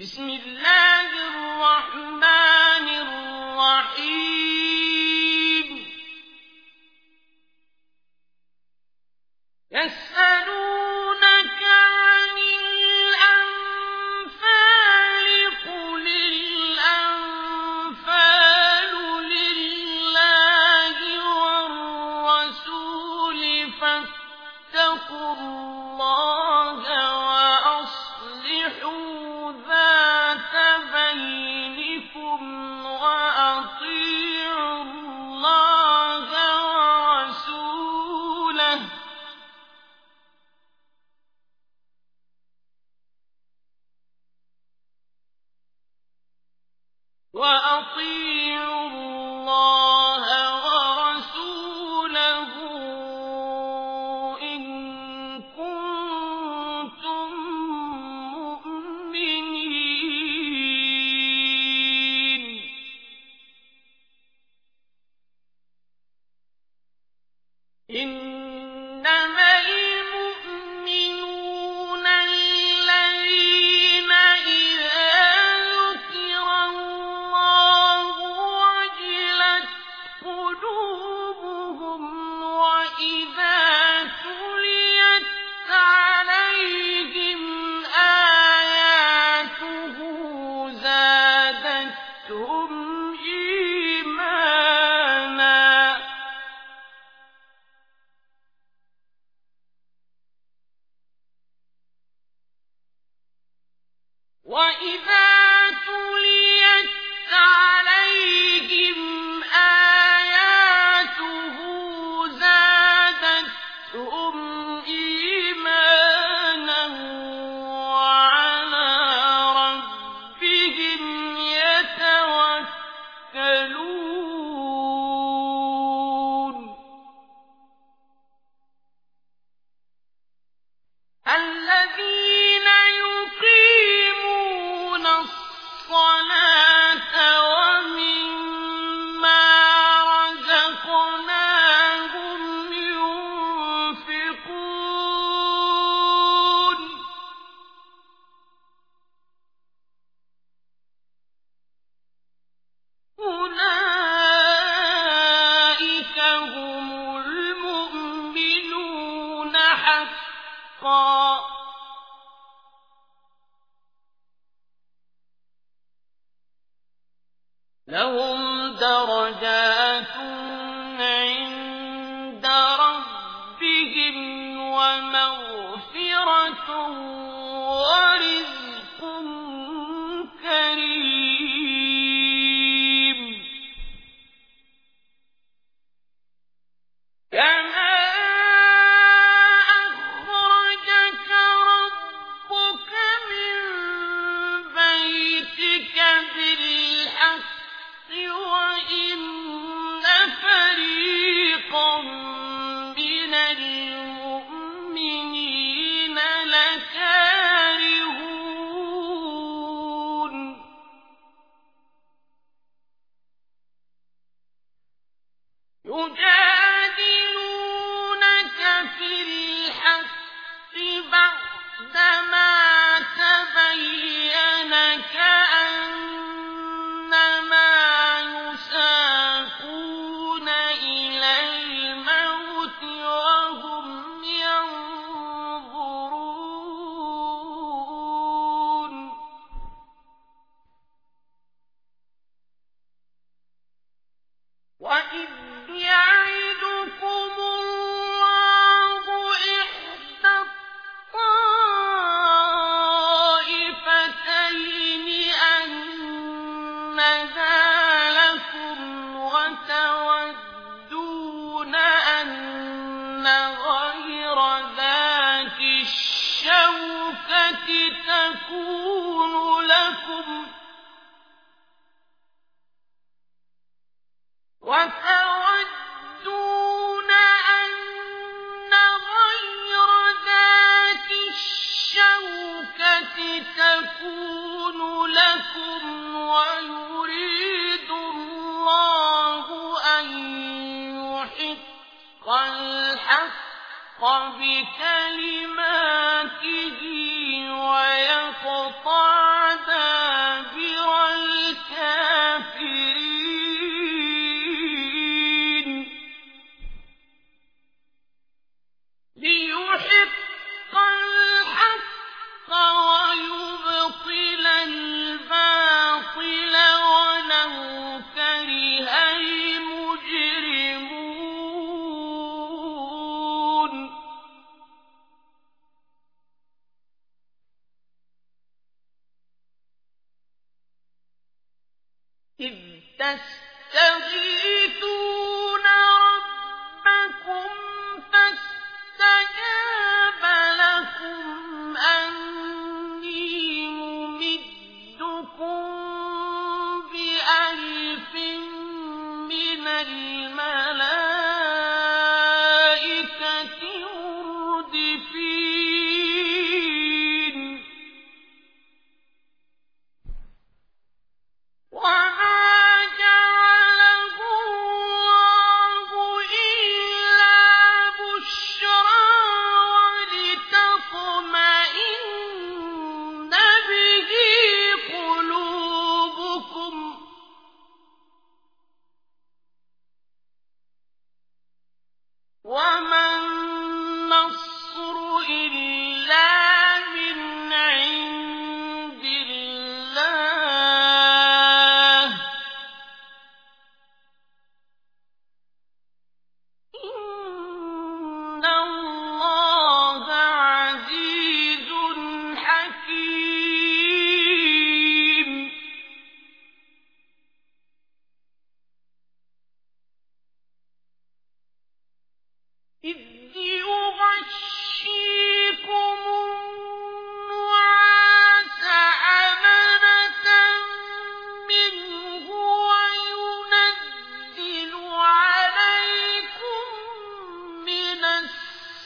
بسم الله الرحمن يُجَادِلُونَكَ فِي الْحَقِّ بَعْدَمَا ومن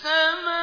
يولهم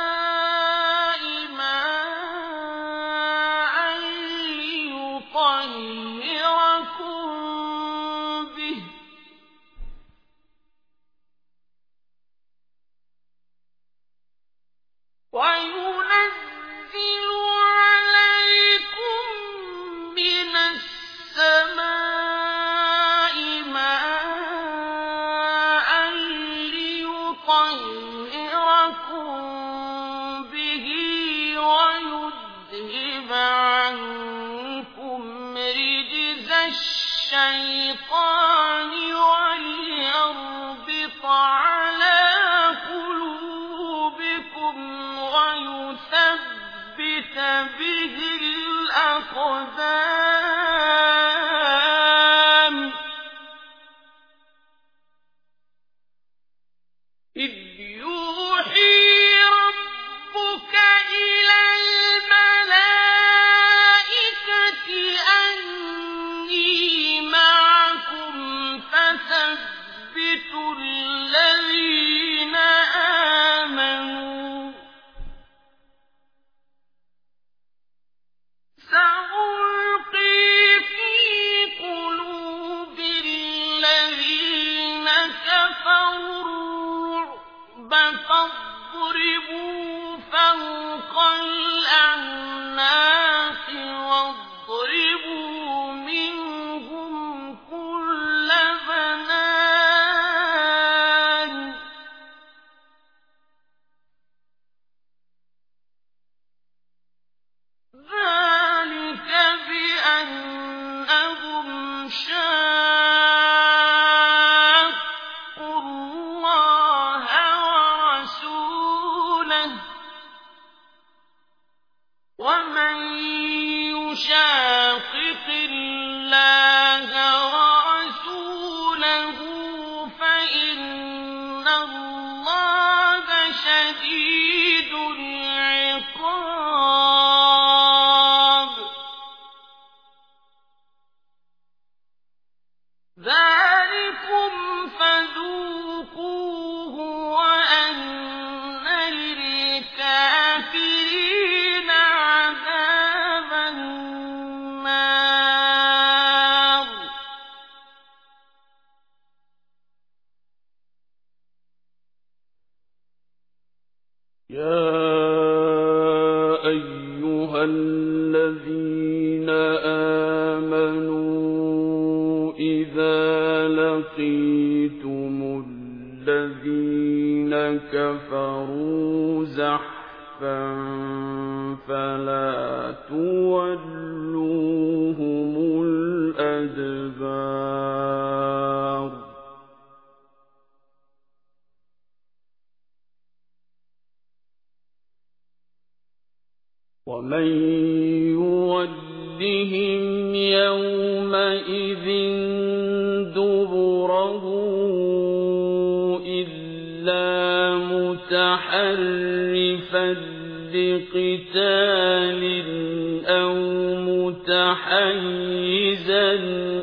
متحيزا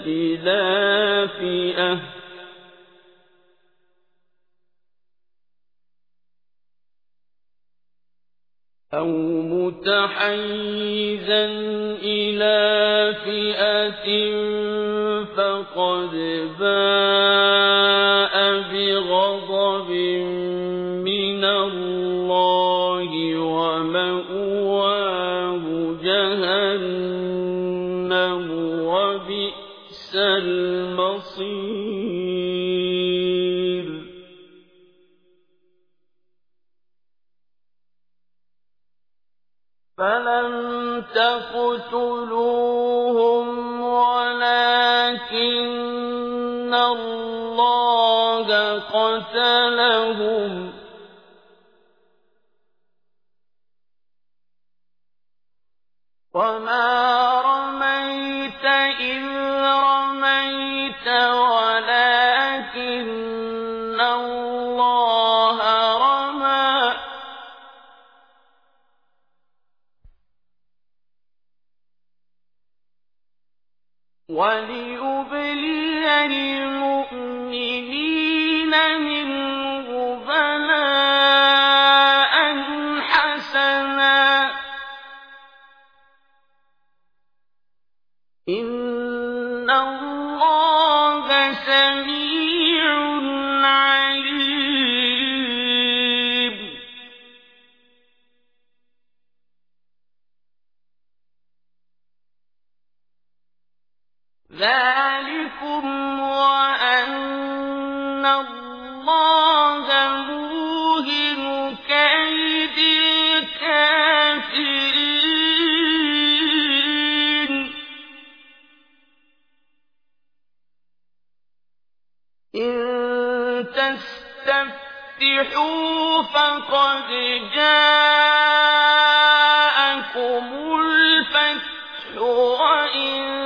إلى فئة. أو متحيزا إلى فئة فقد بات تقتلوهم ولكن الله قتلهم. وما ذلكم وأن الله موهن كيد الكافرين إن تستفتحوا فقد جاءكم الفتح وإن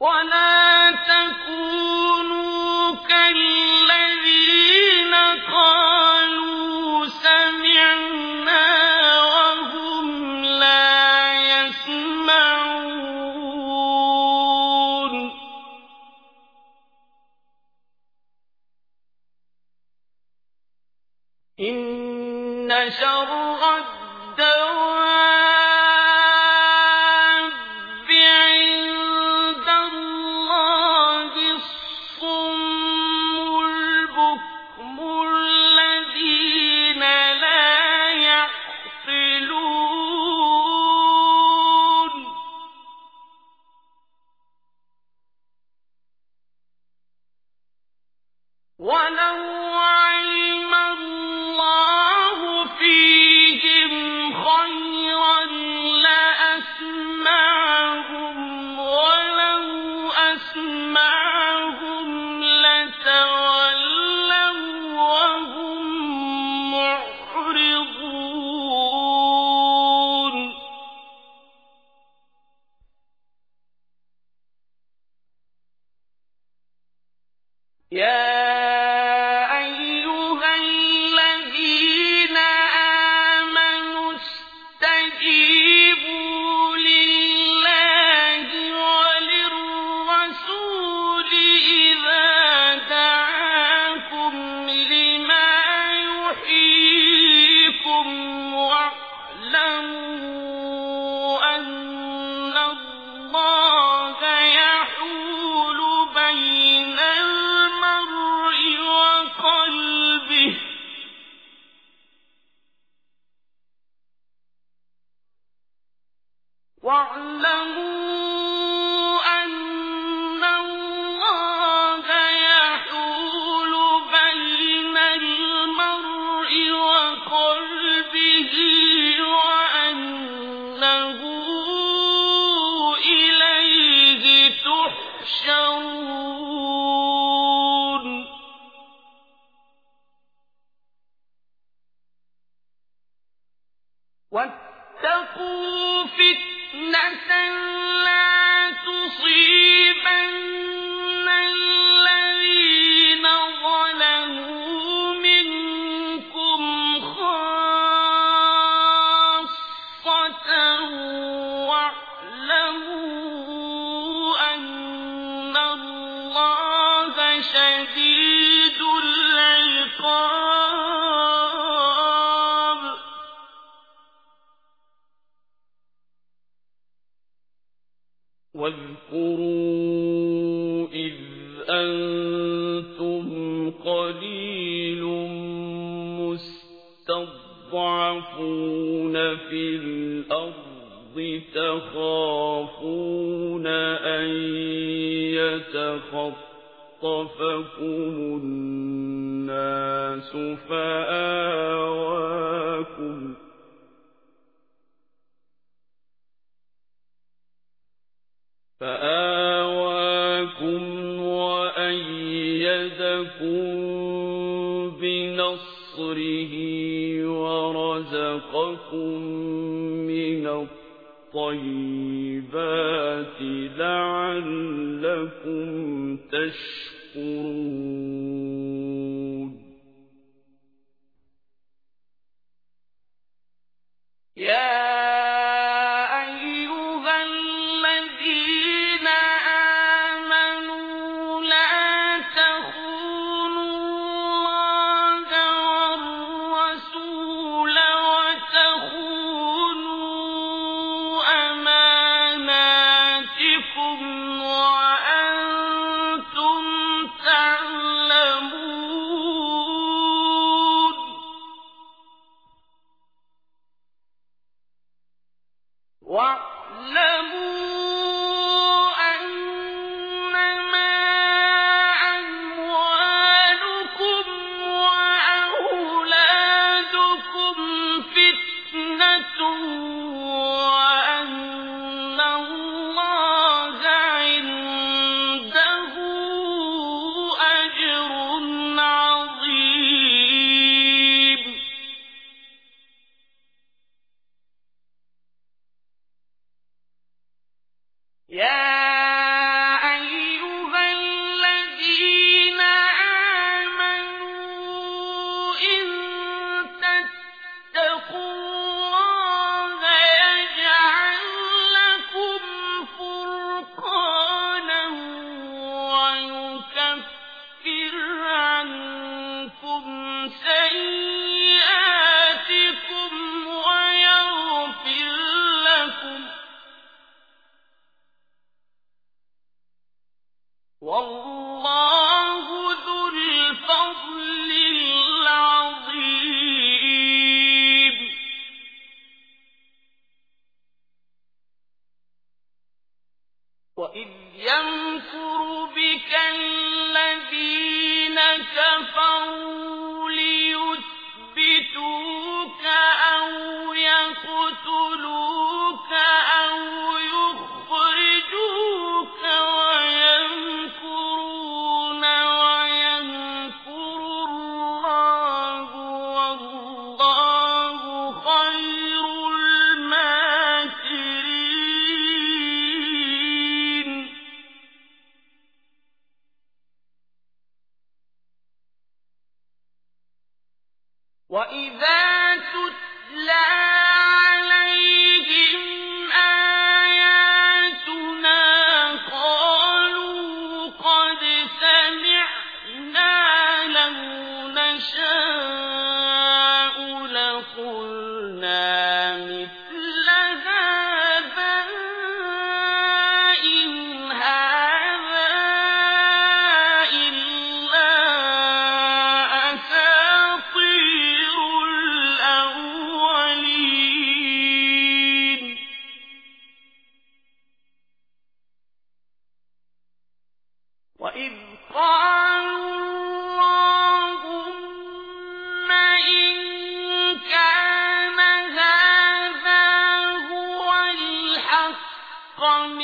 ولا أَيَّدَكُم بِنَصْرِهِ وَرَزَقَكُم مِّنَ الطَّيِّبَاتِ لَعَلَّكُمْ تَشْكُرُونَ. يَا أنثى خَمْسٍ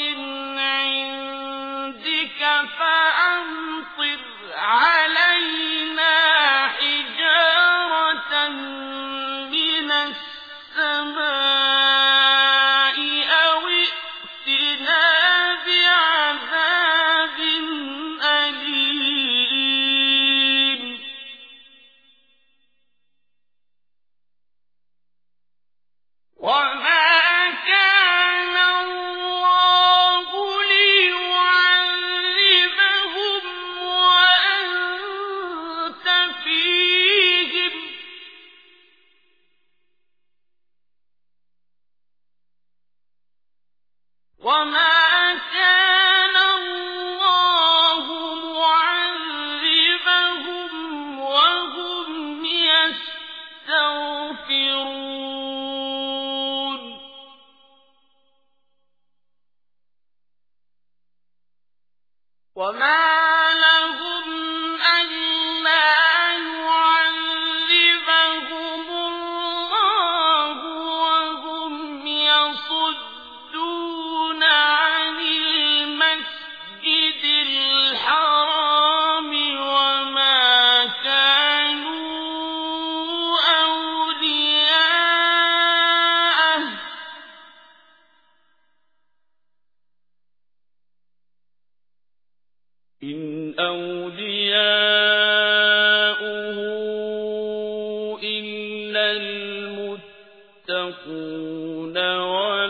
وقاتلوهم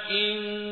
حتى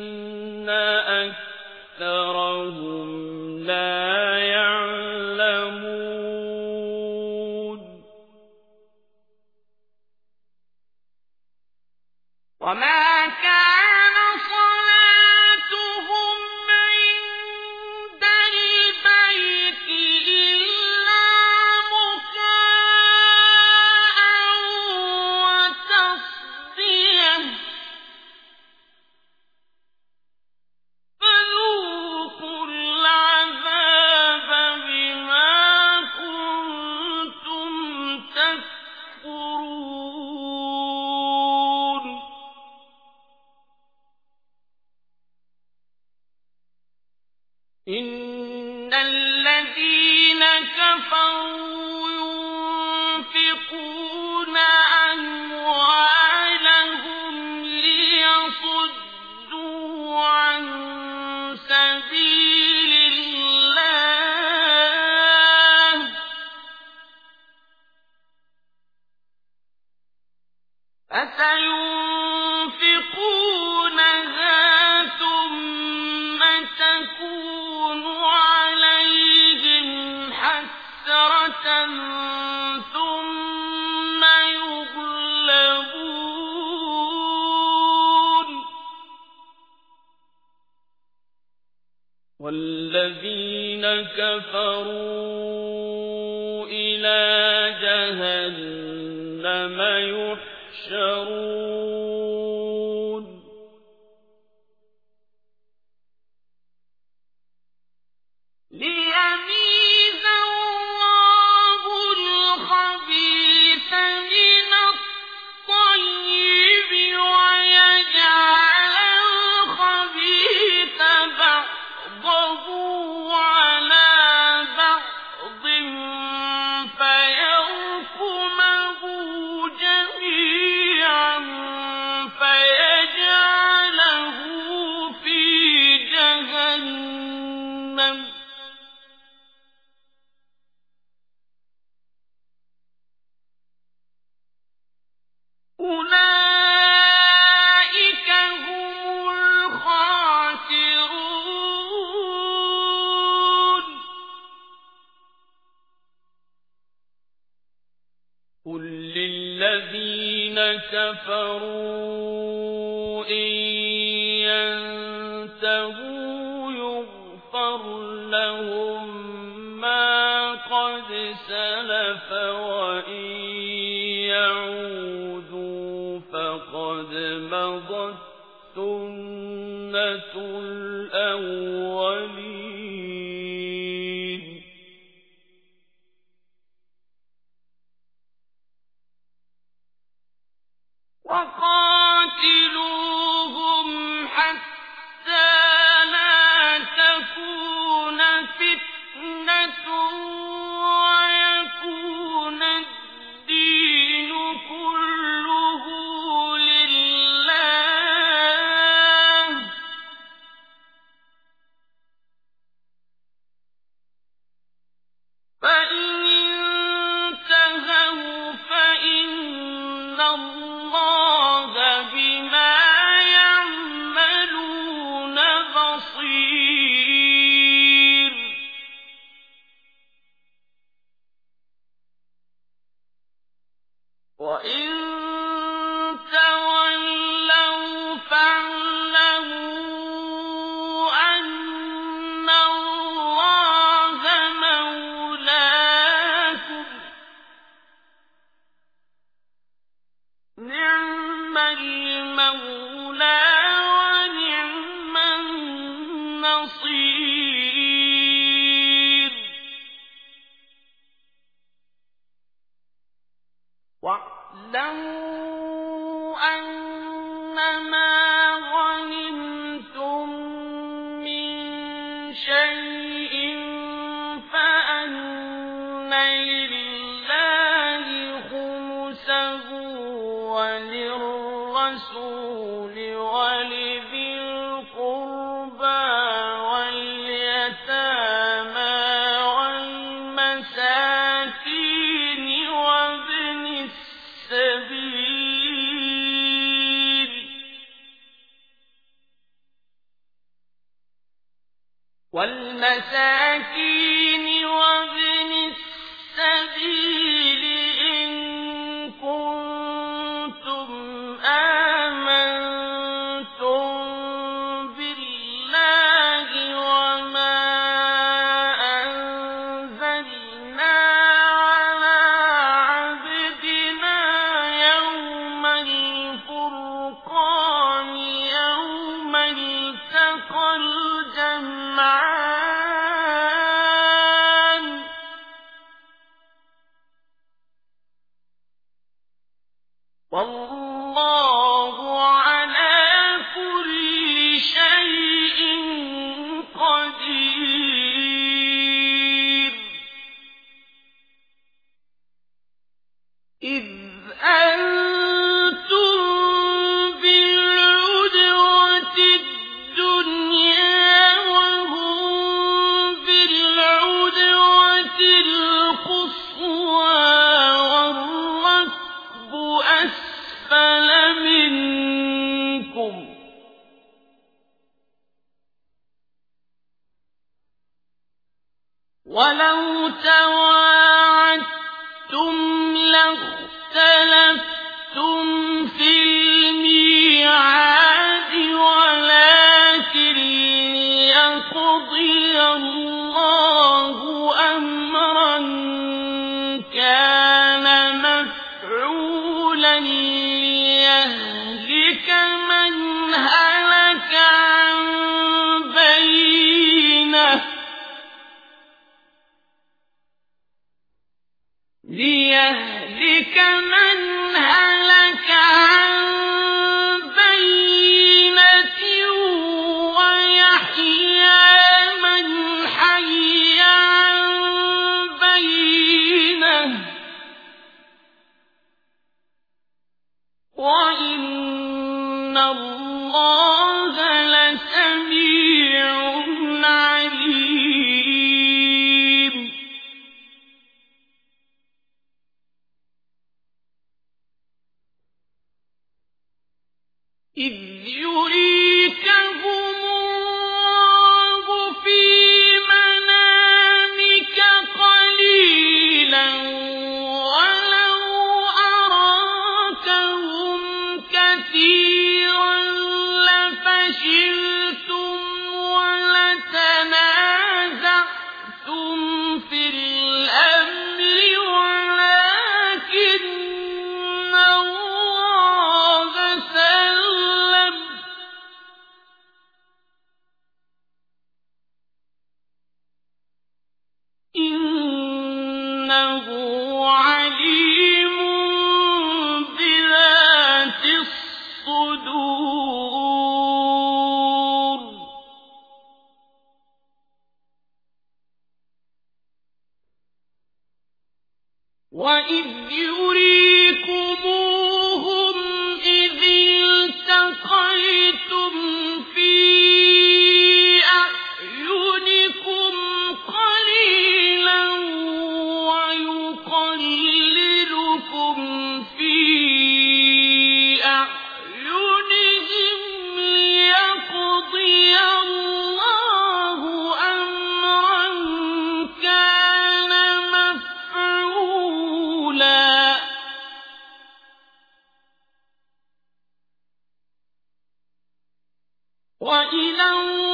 وأطيعوا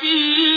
وإذ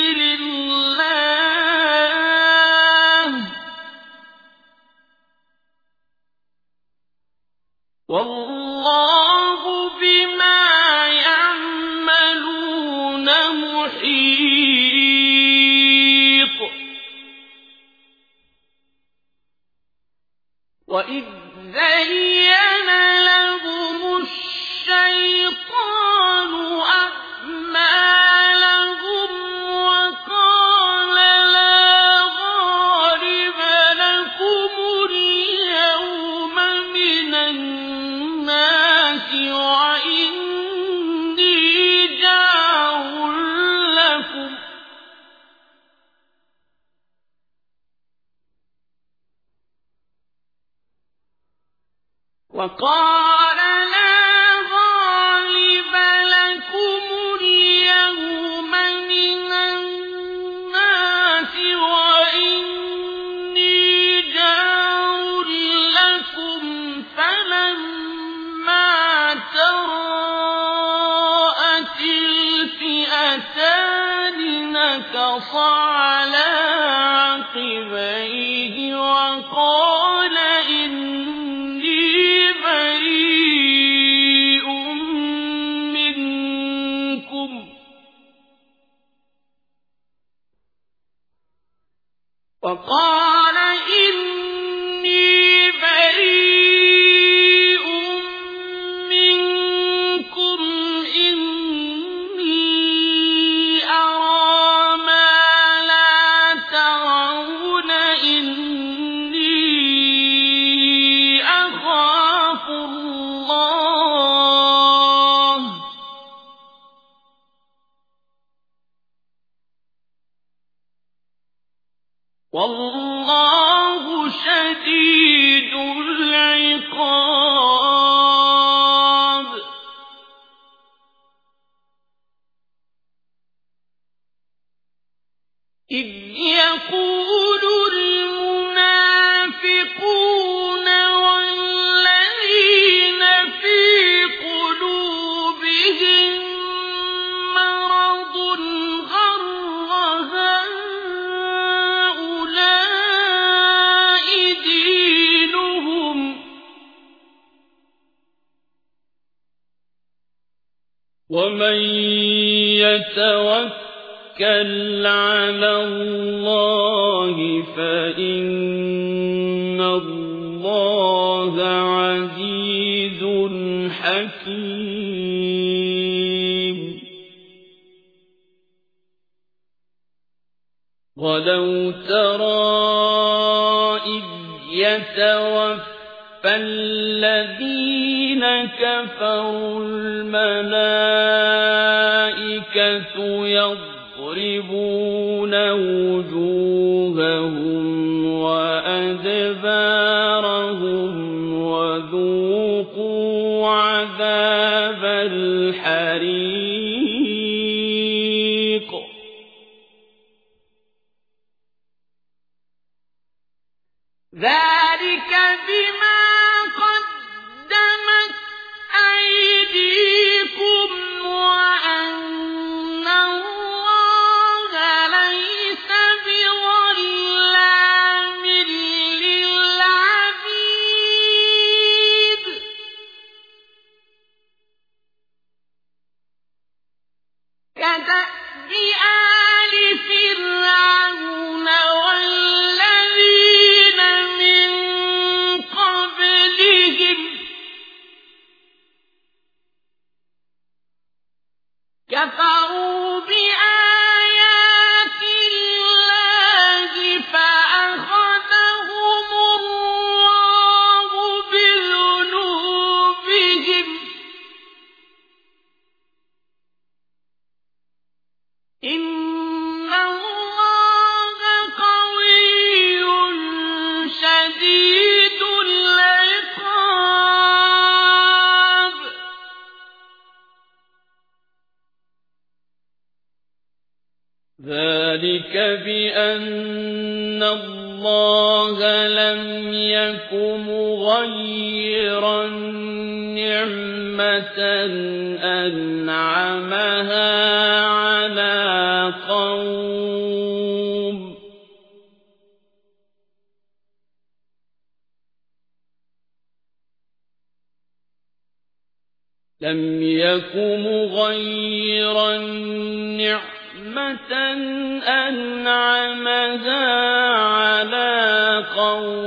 ذلك بما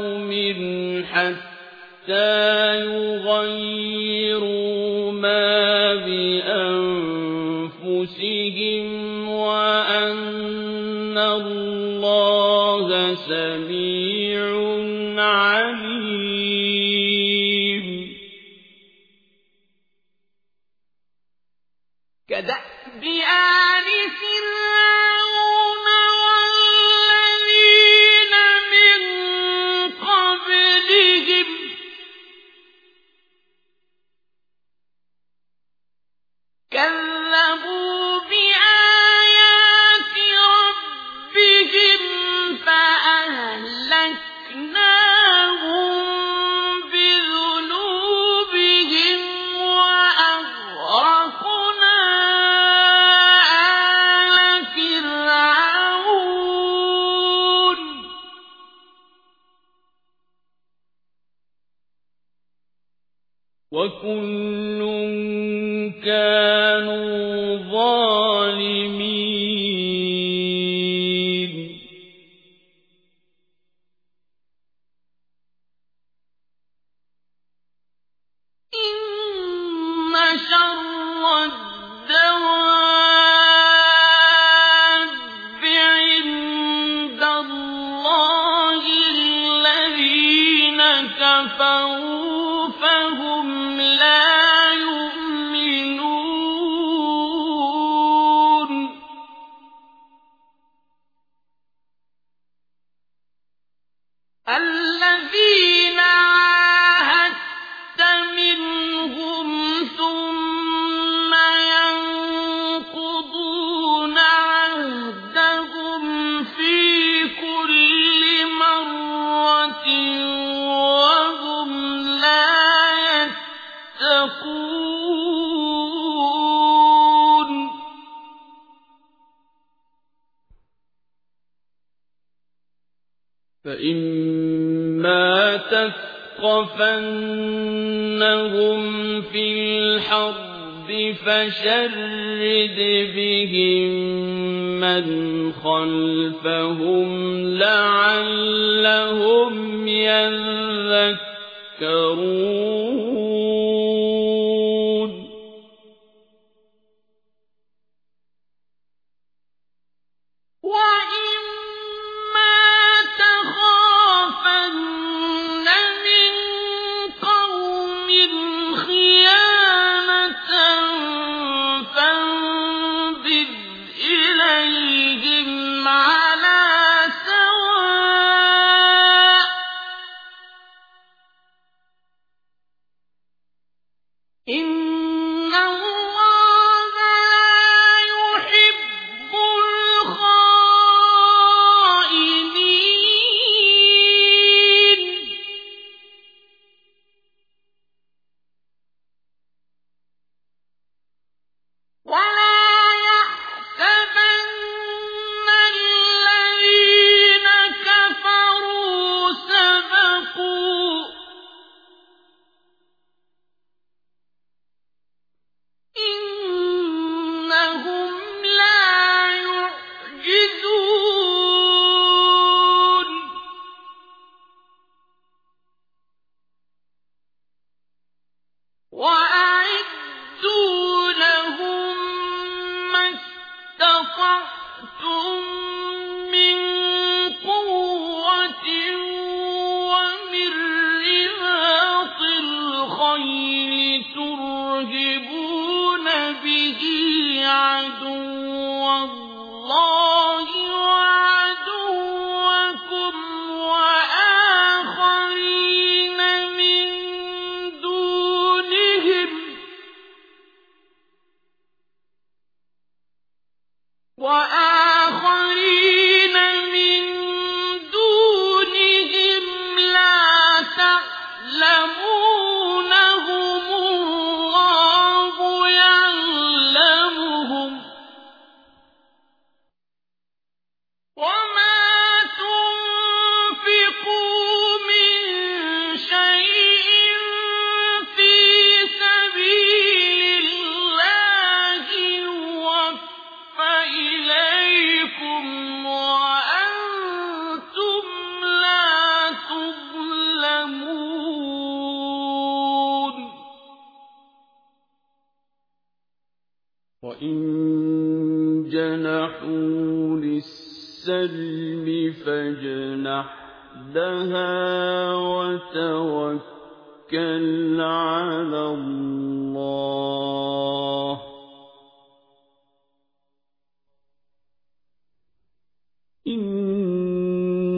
قوم حتى يغيروا ما بأنفسهم وأن الله سميع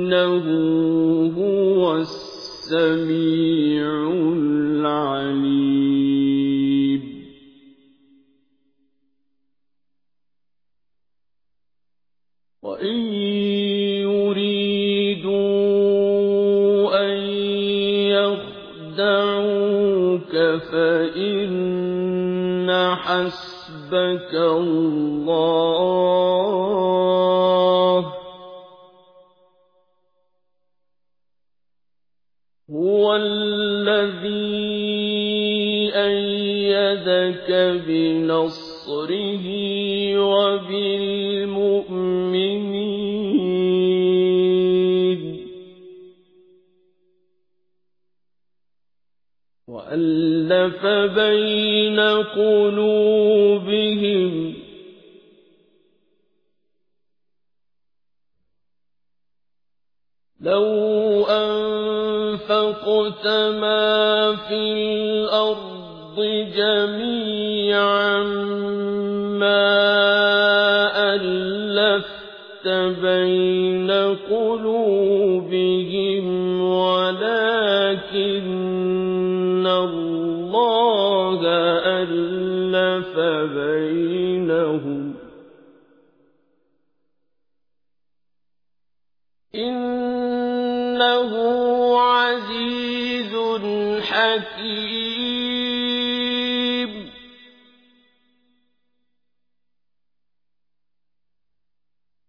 إِنَّهُ هُوَ السَّمِيعُ الْعَلِيمُ. وَإِن يُرِيدُوا أَن يَخْدَعُوكَ فَإِنَّ حَسْبَكَ اللَّهُ ۚ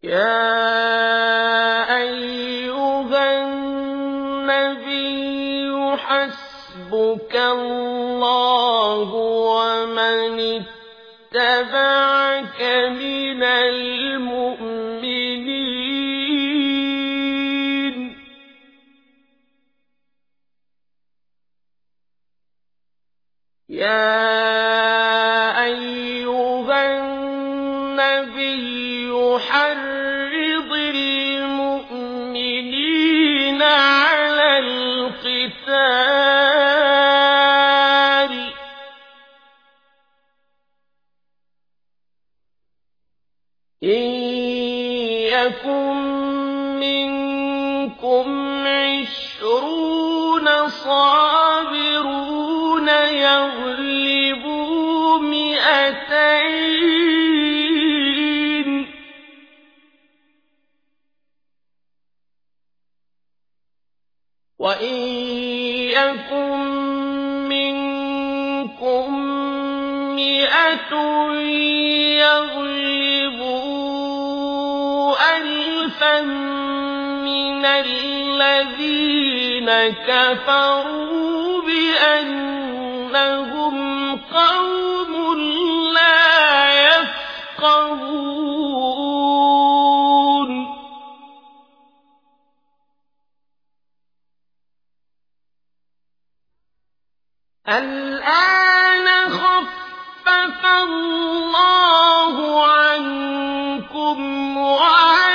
يَا أَيُّهَا النَّبِيُّ حَسْبُكَ اللَّهُ وَمَنِ اتَّبَعَكَ مِنَ الْمُؤْمِنِينَ يَا وَإِن يَكُن مِّنكُم مِّائَةٌ يَغْلِبُوا أَلْفًا مِّنَ الَّذِينَ كَفَرُوا بِأَنَّهُمْ يَفْقَهُونَ. الْآنَ خَفَّفَ اللَّهُ عَنكُمْ وَعَلِمَ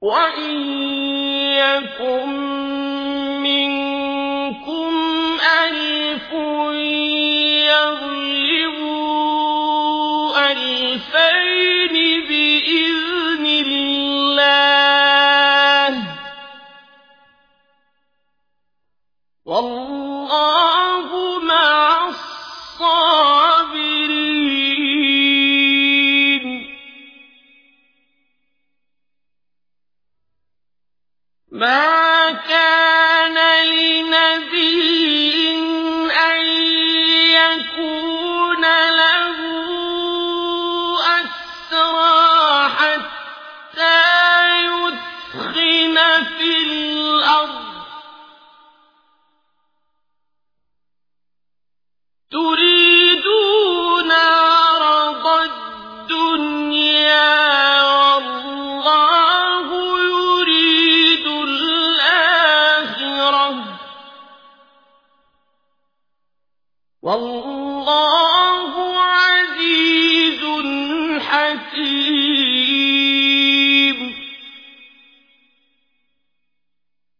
وَإِن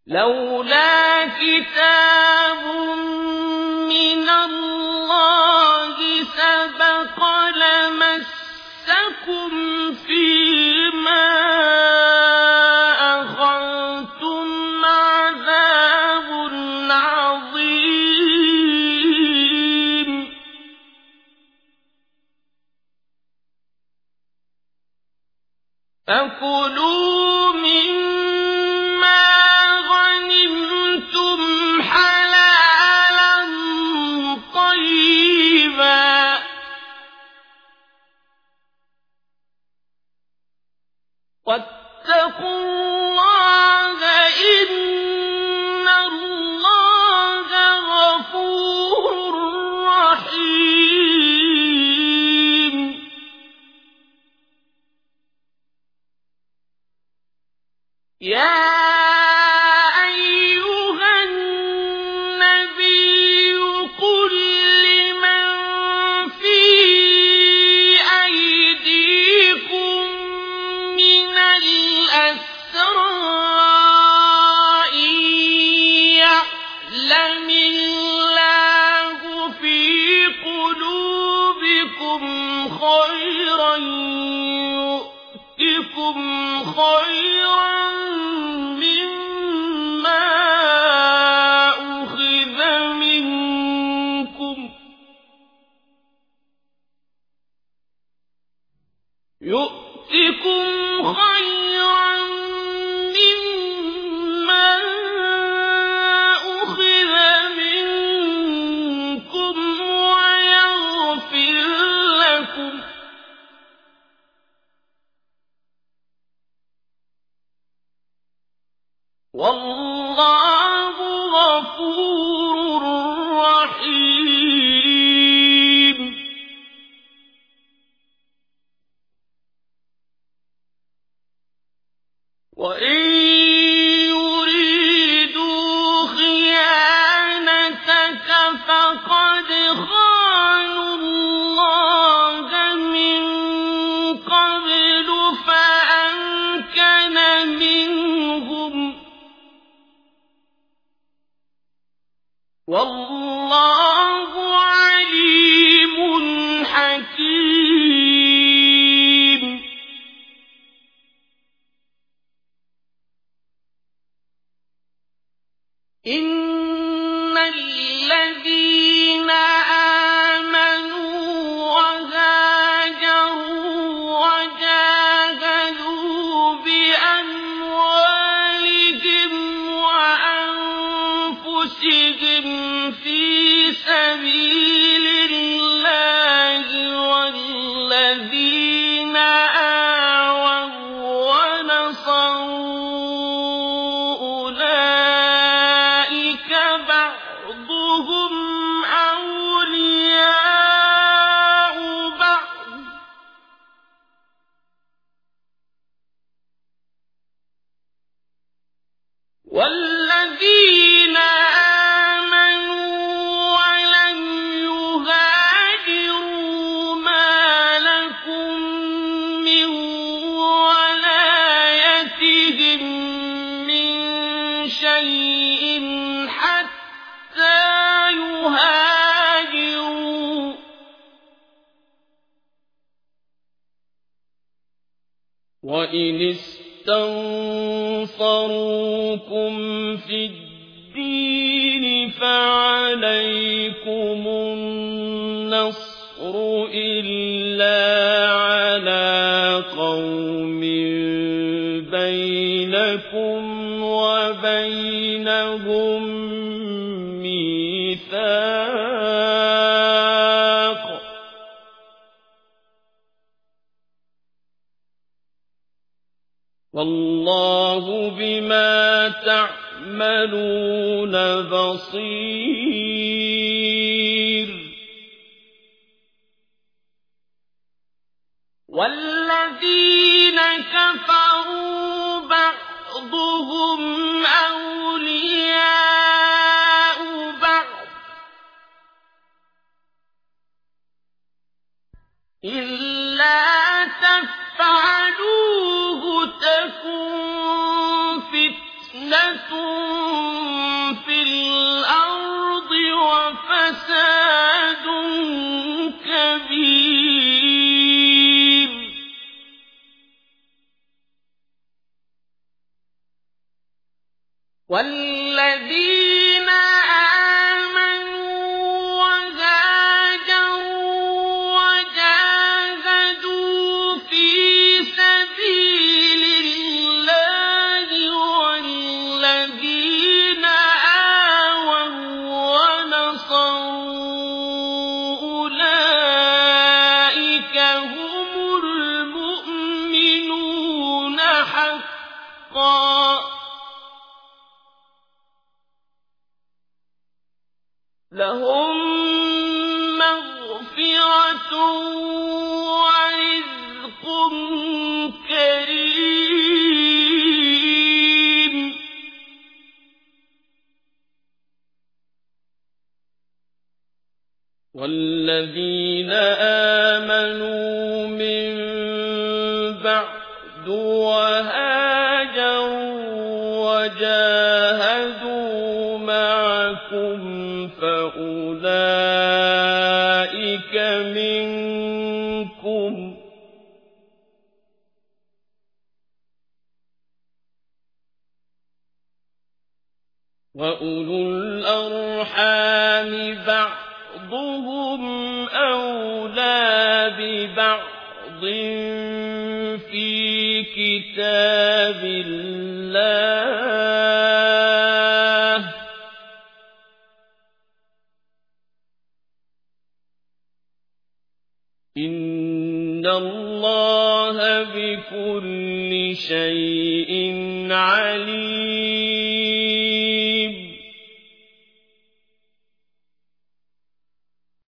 لولا كتاب පිලිස